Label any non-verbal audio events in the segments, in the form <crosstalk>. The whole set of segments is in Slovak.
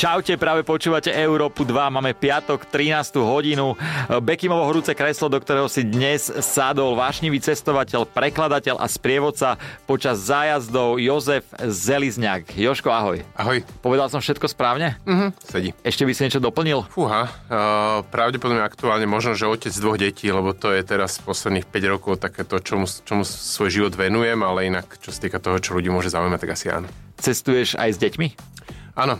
Čaute, práve počúvate Európu 2, máme piatok, 13. hodinu. Bekimovo horúce kreslo, do ktorého si dnes sadol vášnivý cestovateľ, prekladateľ a sprievodca počas zájazdov Jozef Zelizňák. Joško, ahoj. Ahoj. Povedal som všetko správne? Mhm, sedí. Ešte by si niečo doplnil? Fúha, uh, pravdepodobne aktuálne možno, že otec dvoch detí, lebo to je teraz posledných 5 rokov takéto, čomu, čomu svoj život venujem, ale inak, čo sa týka toho, čo ľudí môže zaujímať, tak asi áno. Cestuješ aj s deťmi? Áno,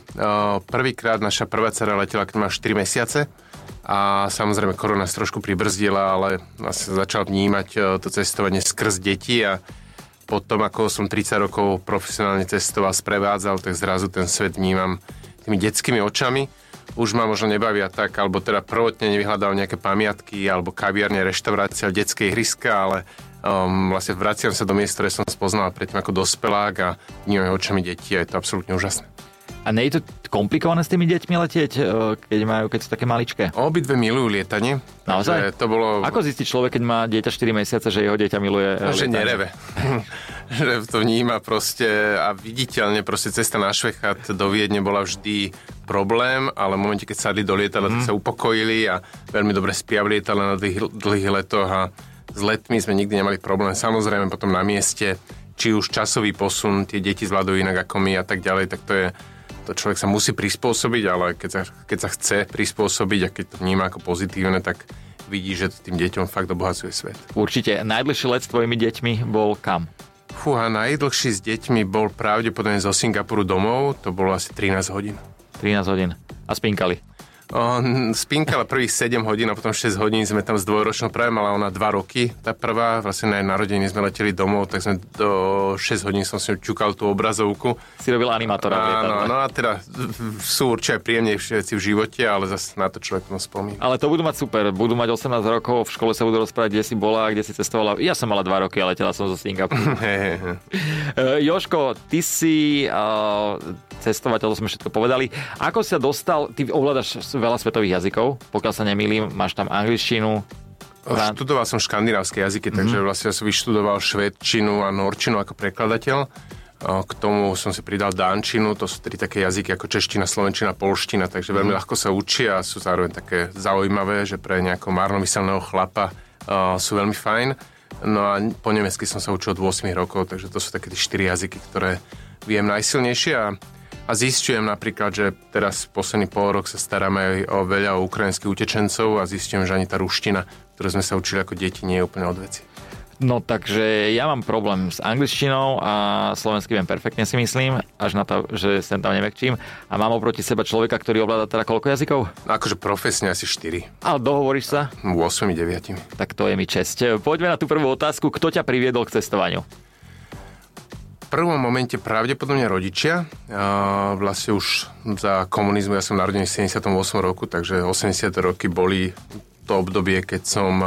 prvýkrát naša prvá dcera letela, keď má 4 mesiace a samozrejme korona sa trošku pribrzdila, ale asi začal vnímať to cestovanie skrz deti a potom, ako som 30 rokov profesionálne cestoval, sprevádzal, tak zrazu ten svet vnímam tými detskými očami. Už ma možno nebavia tak, alebo teda prvotne nevyhľadal nejaké pamiatky alebo kaviarne, reštaurácia, detské ihriska, ale um, vlastne vraciam sa do miest, ktoré som spoznal predtým ako dospelák a vnímam očami detí a je to absolútne úžasné. A nie je to komplikované s tými deťmi letieť, e, keď majú, keď sú také maličké? Obidve milujú lietanie. Naozaj? To bolo... Ako zistí človek, keď má dieťa 4 mesiace, že jeho dieťa miluje no, Že nereve. <laughs> že to vníma proste a viditeľne proste cesta na Švechat do Viedne bola vždy problém, ale v momente, keď sadli do lietadla, mm. tak mhm. sa upokojili a veľmi dobre spia v lietadle na dlhých, dlhých letoch a s letmi sme nikdy nemali problém. Samozrejme potom na mieste, či už časový posun, tie deti zvládajú inak ako my a tak ďalej, tak to je človek sa musí prispôsobiť, ale keď sa, keď sa chce prispôsobiť a keď to vníma ako pozitívne, tak vidí, že to tým deťom fakt obohacuje svet. Určite. Najdlhší let s tvojimi deťmi bol kam? Fúha, najdlhší s deťmi bol pravdepodobne zo Singapuru domov, to bolo asi 13 hodín. 13 hodín. A spinkali? On spinkala prvých 7 hodín a potom 6 hodín sme tam s dvojročnou práve mala ona 2 roky, tá prvá, vlastne na jej narodení sme leteli domov, tak sme do 6 hodín som si čukal tú obrazovku. Si robil animátora. Áno, no a teda sú určite príjemnejšie veci v živote, ale zase na to človek potom spomína. Ale to budú mať super, budú mať 18 rokov, v škole sa budú rozprávať, kde si bola, kde si cestovala. Ja som mala 2 roky a letela som zo Singapuru. <laughs> Joško, ty si uh, cestovateľ, to sme všetko povedali. Ako sa dostal, ty ovládaš veľa svetových jazykov, pokiaľ sa nemýlim, máš tam angličtinu, Študoval som škandinávske jazyky, mm-hmm. takže vlastne som vyštudoval švedčinu a norčinu ako prekladateľ. K tomu som si pridal dánčinu, to sú tri také jazyky ako čeština, slovenčina, polština, takže veľmi mm-hmm. ľahko sa učia a sú zároveň také zaujímavé, že pre nejakého márnomyselného chlapa uh, sú veľmi fajn. No a po nemecky som sa učil od 8 rokov, takže to sú také tie štyri jazyky, ktoré viem najsilnejšie a a zistujem napríklad, že teraz posledný pol rok sa staráme o veľa o ukrajinských utečencov a zistujem, že ani tá ruština, ktorú sme sa učili ako deti, nie je úplne od veci. No takže ja mám problém s angličtinou a slovensky viem perfektne si myslím, až na to, že sem tam nevekčím. A mám oproti seba človeka, ktorý ovláda teda koľko jazykov? No akože profesne asi 4. Ale dohovoríš sa? 8, 9. Tak to je mi čest. Poďme na tú prvú otázku. Kto ťa priviedol k cestovaniu? Prvom momente pravdepodobne rodičia. A vlastne už za komunizmu, ja som narodený v 78 roku, takže 80. roky boli to obdobie, keď som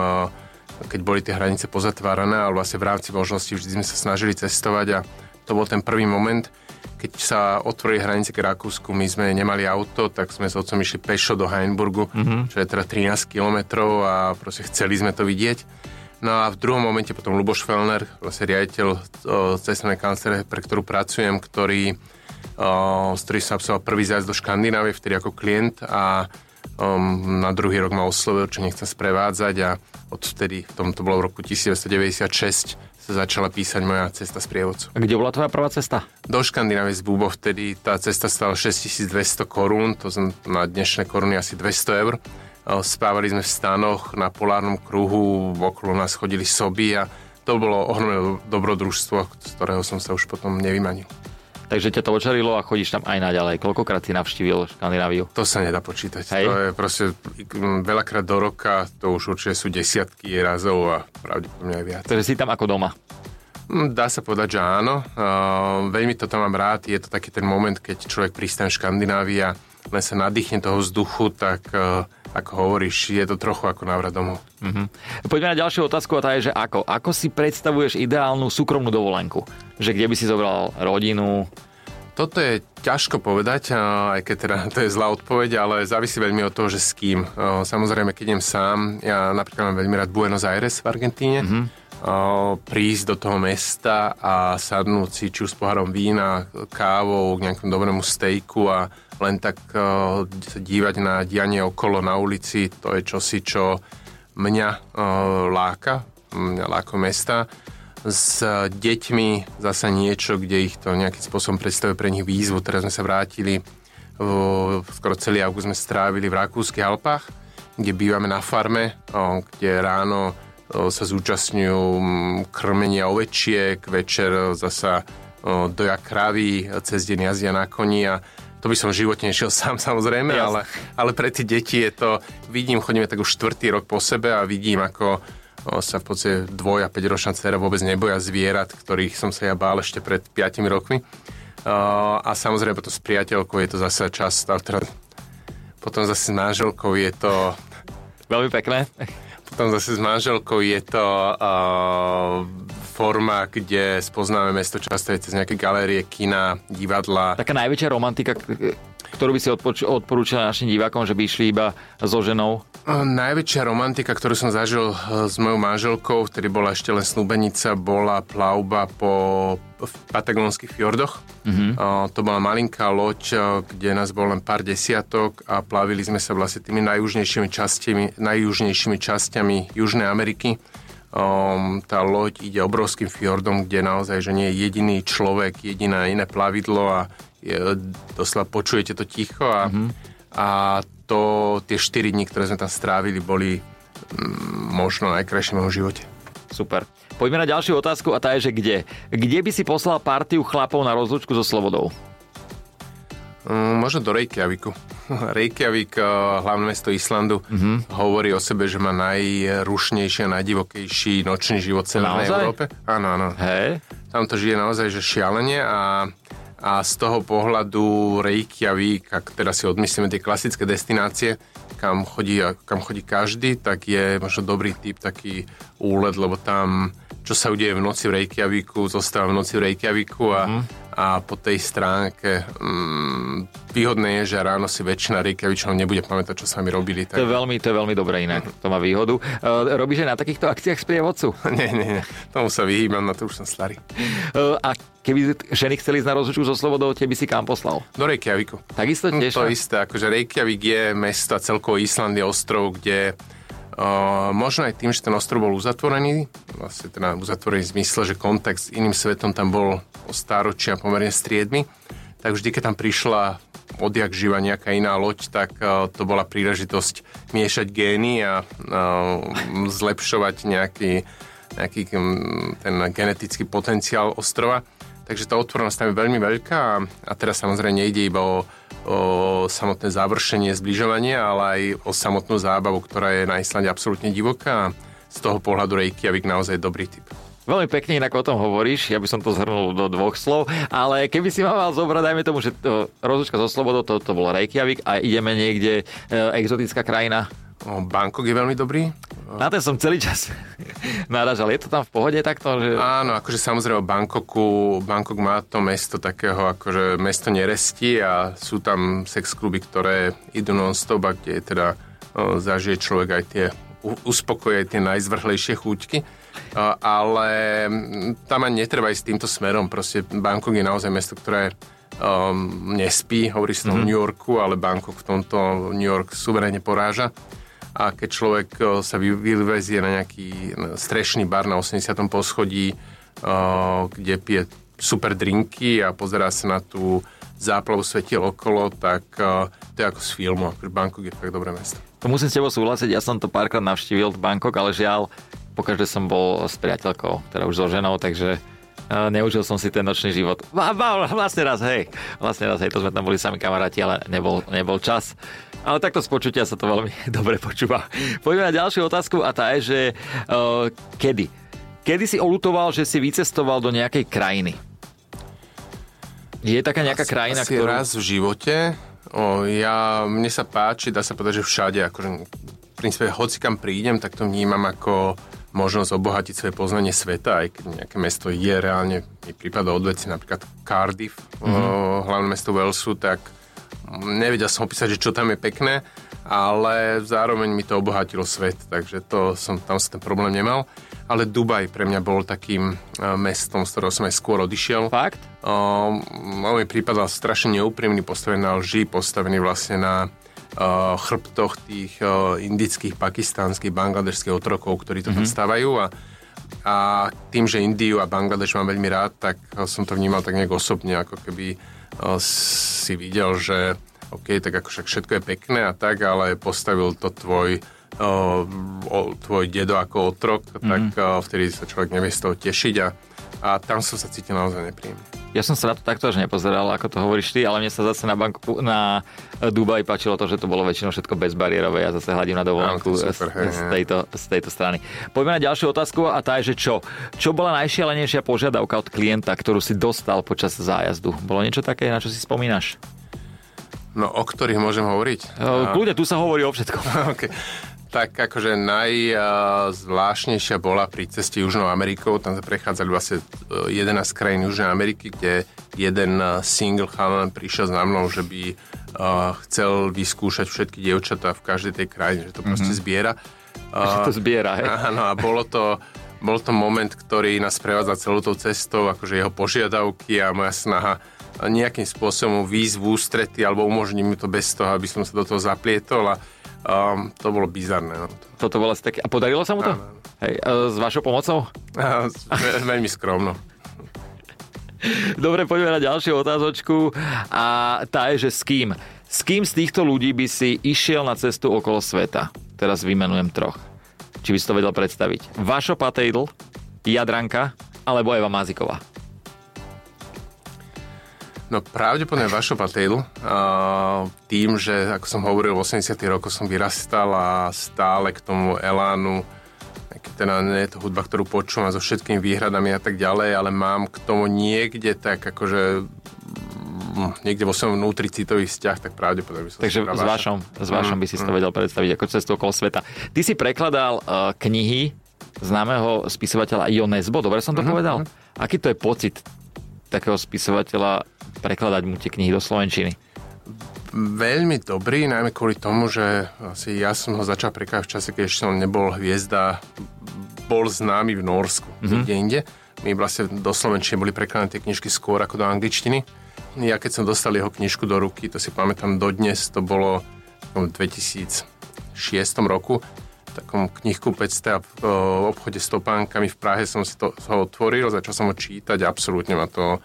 keď boli tie hranice pozatvárané, ale vlastne v rámci možnosti vždy sme sa snažili cestovať a to bol ten prvý moment, keď sa otvorili hranice k Rakúsku, my sme nemali auto, tak sme s otcom išli pešo do Heinburgu, mm-hmm. čo je teda 13 kilometrov a proste chceli sme to vidieť. No a v druhom momente potom Luboš Fellner, vlastne riaditeľ cestovnej kancelárie, pre ktorú pracujem, ktorý, o, s ktorým som absolvoval prvý zájazd do Škandinávie, vtedy ako klient a um, na druhý rok ma oslovil, čo nechcem sprevádzať a odvtedy, v tom to bolo v roku 1996, sa začala písať moja cesta z prievodcu. A kde bola tvoja prvá cesta? Do Škandinávie z Búbo, vtedy tá cesta stala 6200 korún, to som na dnešné koruny asi 200 eur. Spávali sme v stanoch na polárnom kruhu, okolo nás chodili soby a to bolo ohromné dobrodružstvo, z ktorého som sa už potom nevymanil. Takže ťa to očarilo a chodíš tam aj naďalej. Koľkokrát si navštívil Škandináviu? To sa nedá počítať. Hej. To je proste veľakrát do roka, to už určite sú desiatky razov a pravdepodobne aj viac. Takže si tam ako doma? Hm, dá sa povedať, že áno. Uh, veľmi to tam mám rád. Je to taký ten moment, keď človek pristane v Škandinávii a len sa nadýchne toho vzduchu, tak uh, ako hovoríš, je to trochu ako návrat domov. Mm-hmm. Poďme na ďalšiu otázku a tá je, že ako? Ako si predstavuješ ideálnu súkromnú dovolenku? Že kde by si zobral rodinu? Toto je ťažko povedať, aj keď teda to je zlá odpoveď, ale závisí veľmi od toho, že s kým. Samozrejme, keď idem sám, ja napríklad mám veľmi rád Buenos Aires v Argentíne, mm-hmm. Prísť do toho mesta a sadnúť si či už s pohárom vína, kávou, k nejakému dobrému stejku a len tak sa dívať na dianie okolo na ulici, to je čosi, čo mňa láka, mňa láka mesta. S deťmi zasa niečo, kde ich to nejakým spôsobom predstavuje pre nich výzvu. Teraz sme sa vrátili, skoro celý august sme strávili v Rakúskych Alpách, kde bývame na farme, kde ráno sa zúčastňujú krmenia ovečiek, večer zasa doja kravy, cez deň jazdia na koni a to by som v živote nešiel <laughs> sám samozrejme, ale, ale pre tie deti je to, vidím, chodíme tak už štvrtý rok po sebe a vidím, ako sa v podstate dvoj a 5 ročná dcera vôbec neboja zvierat, ktorých som sa ja bál ešte pred 5 rokmi. A samozrejme potom s priateľkou je to zase čas, teda potom zase s manželkou je to... Veľmi pekné. Potom zase s manželkou je to uh, forma, kde spoznáme mesto často cez nejaké galérie, kina, divadla. Taká najväčšia romantika, ktorú by si odporúčala našim divákom, že by išli iba so ženou? Najväčšia romantika, ktorú som zažil eh, s mojou manželkou, vtedy bola ešte len snúbenica, bola plavba po v patagónskych fjordoch. Mm-hmm. To bola malinká loď, eh, kde nás bolo len pár desiatok a plavili sme sa vlastne tými najjužnejšími častiami, najjužnejšími časťami Južnej Ameriky. Um, tá loď ide obrovským fjordom, kde naozaj, že nie je jediný človek, jediné iné plavidlo a je, doslova počujete to ticho a, mm-hmm. a to, tie 4 dní, ktoré sme tam strávili, boli mm, možno najkrajšie v mojom živote. Super. Poďme na ďalšiu otázku a tá je, že kde? Kde by si poslal partiu chlapov na rozlučku so Slobodou? Mm, možno do Reykjaviku. <laughs> Reykjavik, eh, hlavné mesto Islandu, mm-hmm. hovorí o sebe, že má najrušnejší a najdivokejší nočný život Severnej Európe. Áno, áno. Hej. Tam to žije naozaj, že šialene a a z toho pohľadu Reykjavík, ak teda si odmyslíme tie klasické destinácie, kam chodí, kam chodí každý, tak je možno dobrý typ taký úlet, lebo tam čo sa udeje v noci v Reykjavíku, zostáva v noci v Reykjavíku a, mm. a po tej stránke mm, výhodné je, že ráno si väčšina Reykjavičanov nebude pamätať, čo s vami robili. Tak... To, je veľmi, to je veľmi dobré inak, to má výhodu. Uh, robíš aj na takýchto akciách s prievodcu? <laughs> nie, nie, nie, tomu sa vyhýbam, na to už som starý. Uh, a keby ženy chceli ísť na rozlučku so Slobodou, teby si kam poslal? Do Reykjaviku. Takisto hm, tiež? To isté, akože Reykjavik je mesto a celkovo Island je ostrov, kde možno aj tým, že ten ostrov bol uzatvorený, vlastne teda uzatvorený v zmysle, že kontakt s iným svetom tam bol o stáročia pomerne striedmy, tak vždy, keď tam prišla odjak živa nejaká iná loď, tak to bola príležitosť miešať gény a zlepšovať nejaký, nejaký um, ten genetický potenciál ostrova. Takže tá otvorenosť tam je veľmi veľká a, teraz samozrejme nejde iba o o samotné završenie zbližovania, ale aj o samotnú zábavu, ktorá je na Islande absolútne divoká. Z toho pohľadu Reykjavik naozaj dobrý typ. Veľmi pekne inak o tom hovoríš, ja by som to zhrnul do dvoch slov, ale keby si ma mal zobrať, dajme tomu, že to, rozlučka so Slobodou, to, to bolo Reykjavik a ideme niekde, e, exotická krajina, Bangkok je veľmi dobrý. Na ten som celý čas <laughs> naražal. Je to tam v pohode takto? Že... Áno, akože samozrejme Bangkoku, Bangkok má to mesto takého, akože mesto neresti a sú tam sex kluby, ktoré idú non-stop a kde teda o, zažije človek aj tie, uspokoje tie najzvrhlejšie chúťky. Ale tam ani netreba ísť týmto smerom. Proste Bangkok je naozaj mesto, ktoré um, nespí, hovorí sa mm-hmm. New Yorku, ale Bangkok v tomto New York suverénne poráža a keď človek e, sa vyvezie na nejaký strešný bar na 80. poschodí, e, kde pije super drinky a pozerá sa na tú záplavu svetiel okolo, tak e, to je ako z filmu. Akože Bangkok je fakt dobré mesto. To musím s tebou súhlasiť, ja som to párkrát navštívil Bangkok, ale žiaľ, pokaždé som bol s priateľkou, teda už so ženou, takže neužil som si ten nočný život. Vlastne raz, hej. Vlastne raz, hej, to sme tam boli sami kamaráti, ale nebol, nebol čas. Ale takto z počutia sa to veľmi <laughs> dobre počúva. Poďme na ďalšiu otázku a tá je, že uh, kedy? Kedy si olutoval, že si vycestoval do nejakej krajiny? Je taká nejaká asi, krajina, asi ktorú... raz v živote. O, ja, mne sa páči, dá sa povedať, že všade. Akože, v princípe, hoci kam prídem, tak to vnímam ako možnosť obohatiť svoje poznanie sveta, aj keď nejaké mesto je reálne, mi prípada odveci, napríklad Cardiff, mm-hmm. hlavné mesto Walesu, tak nevedel som opísať, že čo tam je pekné, ale zároveň mi to obohatilo svet, takže to som, tam som ten problém nemal. Ale Dubaj pre mňa bol takým uh, mestom, z ktorého som aj skôr odišiel. Fakt? Uh, on mi prípadal strašne neúprimný, postavený na lži, postavený vlastne na chrbtoch tých uh, indických, pakistánskych, bangladešských otrokov, ktorí to mm-hmm. stávajú a a tým, že Indiu a Bangladeš mám veľmi rád, tak som to vnímal tak nejak osobne, ako keby si videl, že OK, tak ako však všetko je pekné a tak, ale postavil to tvoj o, tvoj dedo ako otrok, mm-hmm. tak o, vtedy sa človek nevie z toho tešiť a, a tam som sa cítil naozaj nepríjemne. Ja som sa na to takto až nepozeral, ako to hovoríš ty, ale mne sa zase na, banku, na Dubaj páčilo to, že to bolo väčšinou všetko bezbariérové. Ja zase hľadím na dovolenku no, super, z, z, tejto, z tejto strany. Poďme na ďalšiu otázku a tá je, že čo? Čo bola najšialenejšia požiadavka od klienta, ktorú si dostal počas zájazdu? Bolo niečo také, na čo si spomínaš? No, o ktorých môžem hovoriť? Kľudne, tu sa hovorí o všetkom. <laughs> okay tak akože najzvláštnejšia bola pri ceste Južnou Amerikou. Tam prechádzali vlastne 11 e, krajín Južnej Ameriky, kde jeden e, single chalan prišiel za mnou, že by e, chcel vyskúšať všetky dievčatá v každej tej krajine, že to mm-hmm. proste zbiera. <laughs> Že to zbiera, hej? Áno, a bolo to, bol to moment, ktorý nás prevádza celou tou cestou, akože jeho požiadavky a moja snaha nejakým spôsobom výjsť v ústrety alebo umožniť mi to bez toho, aby som sa do toho zaplietol a Um, to bolo bizarné. No. Toto bolo asi také... A podarilo sa mu to? Áno. Hej, s vašou pomocou? veľmi skromno. Dobre, poďme na ďalšiu otázočku. A tá je, že s kým? S kým z týchto ľudí by si išiel na cestu okolo sveta? Teraz vymenujem troch. Či by si to vedel predstaviť? Vašo Patejdl, Jadranka alebo Eva Maziková? No pravdepodobne Vašo Patel, tým, že ako som hovoril, v 80 rokoch som vyrastal a stále k tomu elánu, teda nie je to hudba, ktorú počúvam so všetkými výhradami a tak ďalej, ale mám k tomu niekde tak akože mm, niekde vo svojom vnútri citový vzťah, tak pravdepodobne by som Takže s vašom, s vašom by si to mm. vedel predstaviť ako cestu okolo sveta. Ty si prekladal uh, knihy známeho spisovateľa Jo Nesbo, dobre som to mm-hmm. povedal? Mhm. Aký to je pocit takého spisovateľa prekladať mu tie knihy do Slovenčiny? Veľmi dobrý, najmä kvôli tomu, že asi ja som ho začal prekladať v čase, keď ešte som nebol hviezda, bol známy v Norsku, mm-hmm. niekde inde. My vlastne do Slovenčiny boli prekladané tie knižky skôr ako do angličtiny. Ja keď som dostal jeho knižku do ruky, to si pamätám dodnes, to bolo v 2006 roku, takom knihkupectve a v obchode s topánkami v Prahe som si to ho otvoril, začal som ho čítať absolútne ma to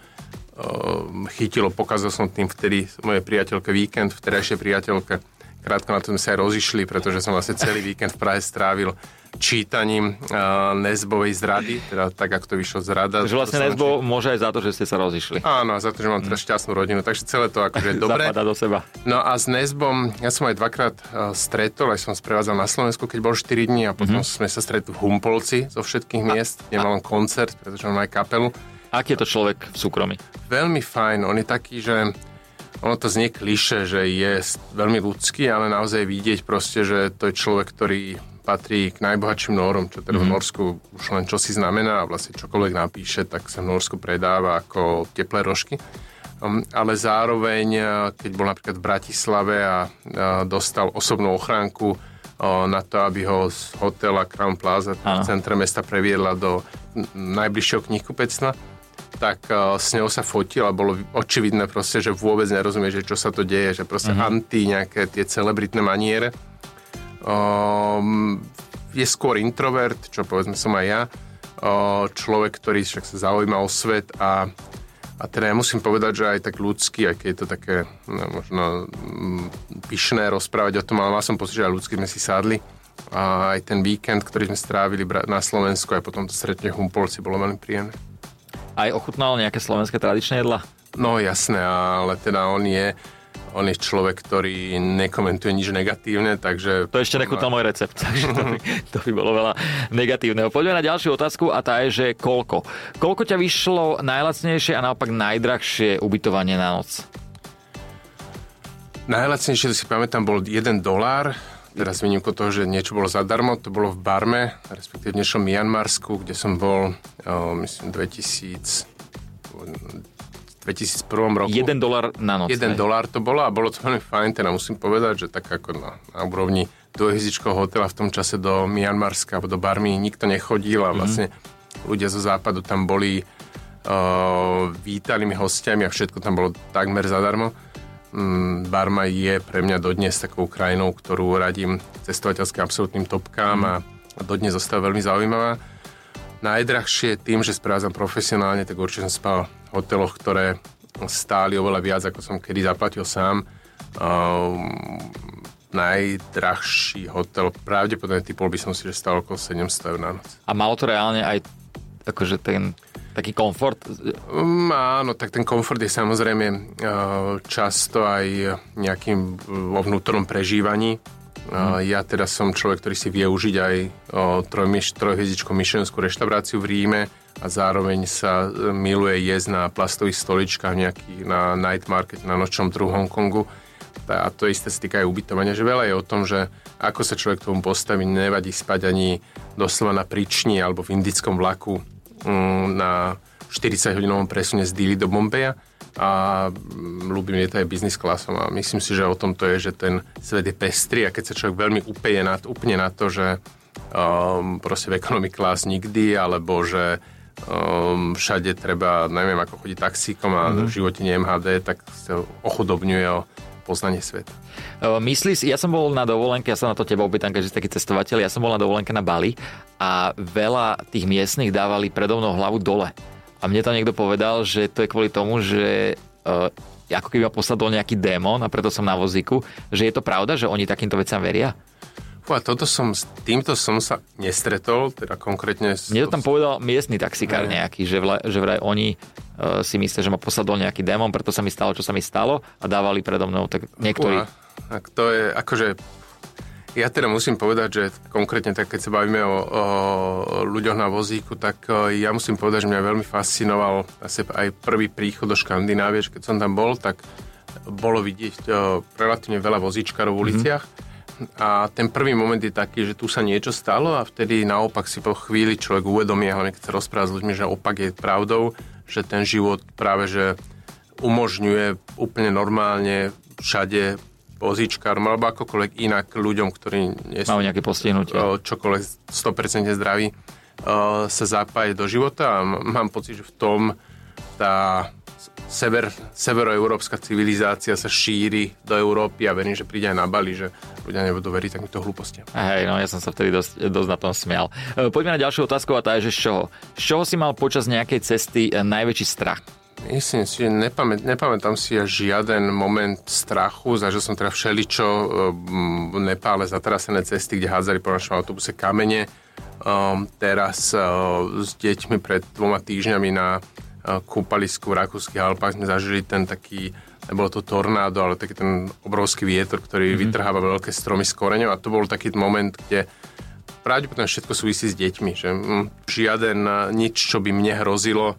chytilo, pokazal som tým vtedy moje priateľke víkend, vtedajšie priateľke. Krátko na to sme sa aj rozišli, pretože som vlastne celý víkend v Prahe strávil čítaním uh, Nesbovej zrady, teda tak, ako to vyšlo zrada. Takže vlastne Nesbo môže aj za to, že ste sa rozišli. Áno, za to, že mám teraz šťastnú rodinu, takže celé to akože <laughs> je dobré. Zapadá do seba. No a s Nesbom, ja som aj dvakrát uh, stretol, aj som sprevádzal na Slovensku, keď bol 4 dní a potom mm-hmm. sme sa stretli v Humpolci zo všetkých miest, kde mal koncert, pretože on má aj kapelu. Aký je to človek v súkromí? Veľmi fajn, on je taký, že ono to znie kliše, že je veľmi ľudský, ale naozaj vidieť proste, že to je človek, ktorý patrí k najbohatším Nórom, čo teda mm-hmm. v mhm. Norsku už len čo si znamená a vlastne čokoľvek napíše, tak sa v Norsku predáva ako teplé rožky. Um, ale zároveň, keď bol napríklad v Bratislave a, dostal osobnú ochránku na to, aby ho z hotela Crown Plaza v centre mesta previedla do najbližšieho knihkupectva, tak s ňou sa fotil a bolo očividné proste, že vôbec nerozumie, že čo sa to deje, že proste mm-hmm. anti nejaké tie celebritné maniere Um, je skôr introvert, čo povedzme som aj ja. Uh, človek, ktorý však sa zaujíma o svet a, a teda ja musím povedať, že aj tak ľudský, aj keď je to také no, možno mm, pyšné rozprávať o tom, ale mal som pocit, že aj ľudsky sme si sadli. A aj ten víkend, ktorý sme strávili na Slovensku, aj potom to stretne Humpolci, bolo veľmi príjemné. Aj ochutnal nejaké slovenské tradičné jedla? No jasné, ale teda on je on je človek, ktorý nekomentuje nič negatívne, takže... To ešte nechutnal môj recept, <laughs> takže to by, to by bolo veľa negatívneho. Poďme na ďalšiu otázku a tá je, že koľko? Koľko ťa vyšlo najlacnejšie a naopak najdrahšie ubytovanie na noc? Najlacnejšie, to si pamätám, bol 1 dolár, teraz výnimko toho, že niečo bolo zadarmo, to bolo v Barme, respektíve v dnešnom Mianmarsku, kde som bol, o, myslím, 2000 2001 roku. 1 dolar na noc. 1 dolar to bolo a bolo to veľmi fajn, teda musím povedať, že tak ako na, na úrovni dvojhviezdičkového hotela v tom čase do Mianmarska alebo do Barmy nikto nechodil a mhm. vlastne mm-hmm. ľudia zo západu tam boli uh, vítanými hostiami a všetko tam bolo takmer zadarmo. Mm, Barma je pre mňa dodnes takou krajinou, ktorú radím cestovateľským absolútnym topkám a, dodnes zostáva veľmi zaujímavá. Najdrahšie tým, že správam profesionálne, tak určite som spal v hoteloch, ktoré stáli oveľa viac, ako som kedy zaplatil sám. Uh, najdrahší hotel, pravdepodobne typol by som si, že stál okolo 700 eur na noc. A malo to reálne aj akože ten taký komfort? Um, áno, tak ten komfort je samozrejme uh, často aj nejakým vo vnútornom prežívaní. Uh, ja teda som človek, ktorý si vie užiť aj trojhviezdičkú myšlenskú reštauráciu v Ríme a zároveň sa miluje jesť na plastových stoličkách nejaký, na night market, na nočnom trhu Hongkongu a to isté sa týka aj ubytovania, že veľa je o tom, že ako sa človek tomu postaví, nevadí spať ani doslova na príčni alebo v indickom vlaku mm, na 40-hodinovom presune z Dili do Bombeja a mm, ľúbim lietať aj business klasom a myslím si, že o tom to je, že ten svet je pestrý a keď sa človek veľmi upeje na, úplne na to, že um, proste v economy class nikdy, alebo že um, všade treba, neviem, ako chodí taxíkom a mm-hmm. v živote nie MHD, tak sa ochudobňuje o poznanie sveta. Myslí si, ja som bol na dovolenke, ja sa na to teba opýtam, keďže si taký cestovateľ, ja som bol na dovolenke na Bali a veľa tých miestnych dávali predo mnou hlavu dole. A mne to niekto povedal, že to je kvôli tomu, že uh, ako keby ma posadol nejaký démon a preto som na vozíku, že je to pravda, že oni takýmto veciam veria? A toto som, s týmto som sa nestretol, teda konkrétne... Mne to tam povedal miestny taxikár nejaký, že, vla, že vraj oni uh, si myslia, že ma posadol nejaký démon, preto sa mi stalo, čo sa mi stalo a dávali predo mnou, tak niektorí... tak to je, akože... Ja teda musím povedať, že konkrétne tak, keď sa bavíme o, o ľuďoch na vozíku, tak uh, ja musím povedať, že mňa veľmi fascinoval asi aj prvý príchod do Škandinávie, že keď som tam bol, tak bolo vidieť uh, relatívne veľa vozíčkarov v uliciach. Mm-hmm a ten prvý moment je taký, že tu sa niečo stalo a vtedy naopak si po chvíli človek uvedomí, hlavne keď sa rozpráva s ľuďmi, že opak je pravdou, že ten život práve že umožňuje úplne normálne všade vozíčkárom alebo akokoľvek inak ľuďom, ktorí nie sú, majú nejaké postihnutie. Čokoľvek 100% zdraví sa zapájať do života a mám pocit, že v tom tá sever, severoeurópska civilizácia sa šíri do Európy a verím, že príde aj na Bali, že ľudia nebudú veriť takýmto hlúpostiam. Hej, no ja som sa vtedy dosť, dosť na tom smial. E, poďme na ďalšiu otázku a tá je, že z čoho? Z čoho si mal počas nejakej cesty e, najväčší strach? Myslím si, že nepamät, nepamätám si žiaden moment strachu. Zažil som teda všeličo e, v Nepále zatrasené cesty, kde hádzali po našom autobuse kamene. Um, teraz uh, s deťmi pred dvoma týždňami na kúpalisku v Rakúskych Alpách sme zažili ten taký, nebolo to tornádo, ale taký ten obrovský vietor, ktorý mm-hmm. vytrháva veľké stromy s koreňou a to bol taký moment, kde pravdepodobne všetko súvisí s deťmi, že mm, žiaden nič, čo by mne hrozilo,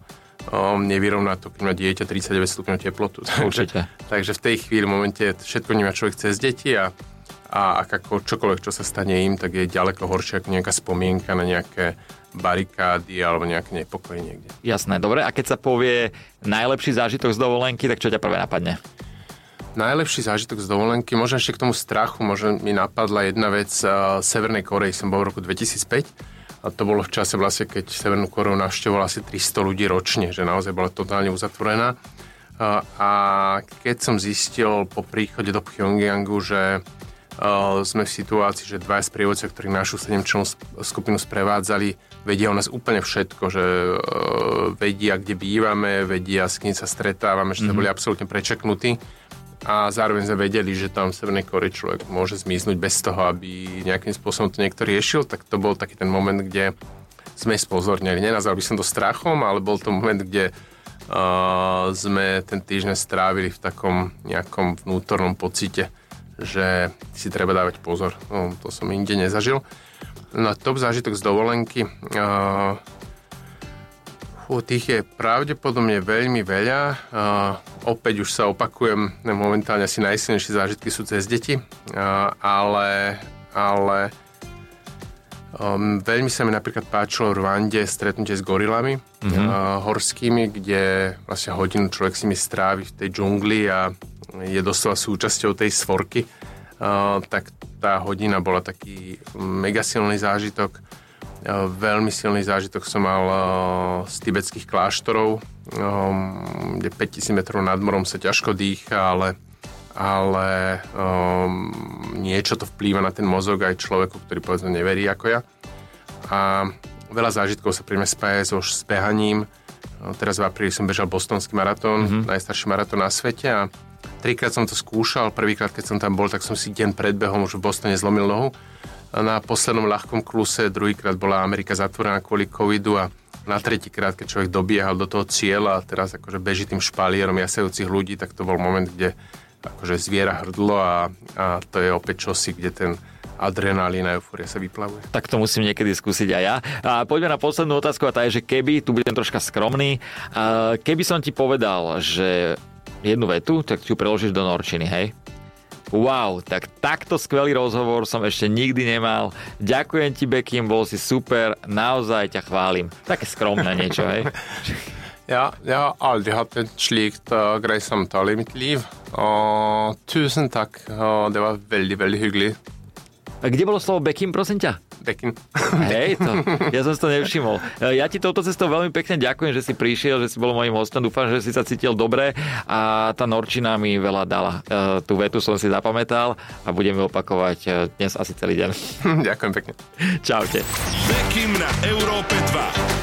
um, nevyrovná to, keď má dieťa 39 stupňov teplotu. <laughs> Takže, takže v tej chvíli, v momente všetko nemá človek cez deti a, a ako čokoľvek, čo sa stane im, tak je ďaleko horšie ako nejaká spomienka na nejaké barikády alebo nejaké nepokoj niekde. Jasné, dobre. A keď sa povie najlepší zážitok z dovolenky, tak čo ťa prvé napadne? Najlepší zážitok z dovolenky, možno ešte k tomu strachu, možno mi napadla jedna vec. Uh, Severnej Korei som bol v roku 2005 a to bolo v čase vlastne, keď Severnú Koreu navštevovalo asi 300 ľudí ročne, že naozaj bola totálne uzatvorená. Uh, a keď som zistil po príchode do Pyongyangu, že sme v situácii, že dva sprievodcovia, ktorí našu sedemčlenú skupinu sprevádzali, vedia o nás úplne všetko, že uh, vedia, kde bývame, vedia, s kým sa stretávame, že mm-hmm. boli absolútne prečeknutí a zároveň sme vedeli, že tam v Severnej Kore človek môže zmiznúť bez toho, aby nejakým spôsobom to niekto riešil, tak to bol taký ten moment, kde sme spozornili. Nenazval by som to strachom, ale bol to moment, kde uh, sme ten týždeň strávili v takom nejakom vnútornom pocite, že si treba dávať pozor. No, to som inde nezažil. No top zážitok z dovolenky. Uh, u tých je pravdepodobne veľmi veľa. Uh, opäť už sa opakujem, momentálne asi najsilnejšie zážitky sú cez deti, uh, ale, ale Um, veľmi sa mi napríklad páčilo v Rwande stretnutie s gorilami mm-hmm. uh, horskými, kde vlastne hodinu človek si mi strávi v tej džungli a je doslova súčasťou tej svorky. Tak tá hodina bola taký mega silný zážitok. Veľmi silný zážitok som mal z tibetských kláštorov, kde 5000 metrov nad morom sa ťažko dýcha, ale ale niečo to vplýva na ten mozog aj človeku, ktorý povedzme neverí ako ja. A veľa zážitkov sa pri mne spája so behaním. No, teraz v apríli som bežal bostonský maratón, mm-hmm. najstarší maratón na svete a trikrát som to skúšal. Prvýkrát, keď som tam bol, tak som si deň pred behom už v Bostone zlomil nohu. Na poslednom ľahkom kluse druhýkrát bola Amerika zatvorená kvôli covidu a na tretíkrát, keď človek dobiehal do toho cieľa a teraz akože beží tým špalierom jasajúcich ľudí, tak to bol moment, kde akože zviera hrdlo a, a to je opäť čosi, kde ten adrenalín a eufória sa vyplavuje. Tak to musím niekedy skúsiť aj ja. A poďme na poslednú otázku a tá je, že keby, tu budem troška skromný, keby som ti povedal, že jednu vetu, tak ju preložíš do norčiny, hej? Wow, tak takto skvelý rozhovor som ešte nikdy nemal. Ďakujem ti, Bekim, bol si super, naozaj ťa chválim. Také skromné niečo, hej? <laughs> Ja, jeg har aldri hatt et slikt uh, grei samtale i mitt liv. Og tusen takk, og det var veldig, veldig hyggelig. A kde bolo slovo Bekim, prosím ťa? Bekim. Hej, to, ja som si to nevšimol. E, ja ti touto cestou veľmi pekne ďakujem, že si prišiel, že si bol mojim hostom. Dúfam, že si sa cítil dobre a tá Norčina mi veľa dala. E, tú vetu som si zapamätal a budeme opakovať e, dnes asi celý deň. ďakujem pekne. Čaute. Bekim na Európe 2.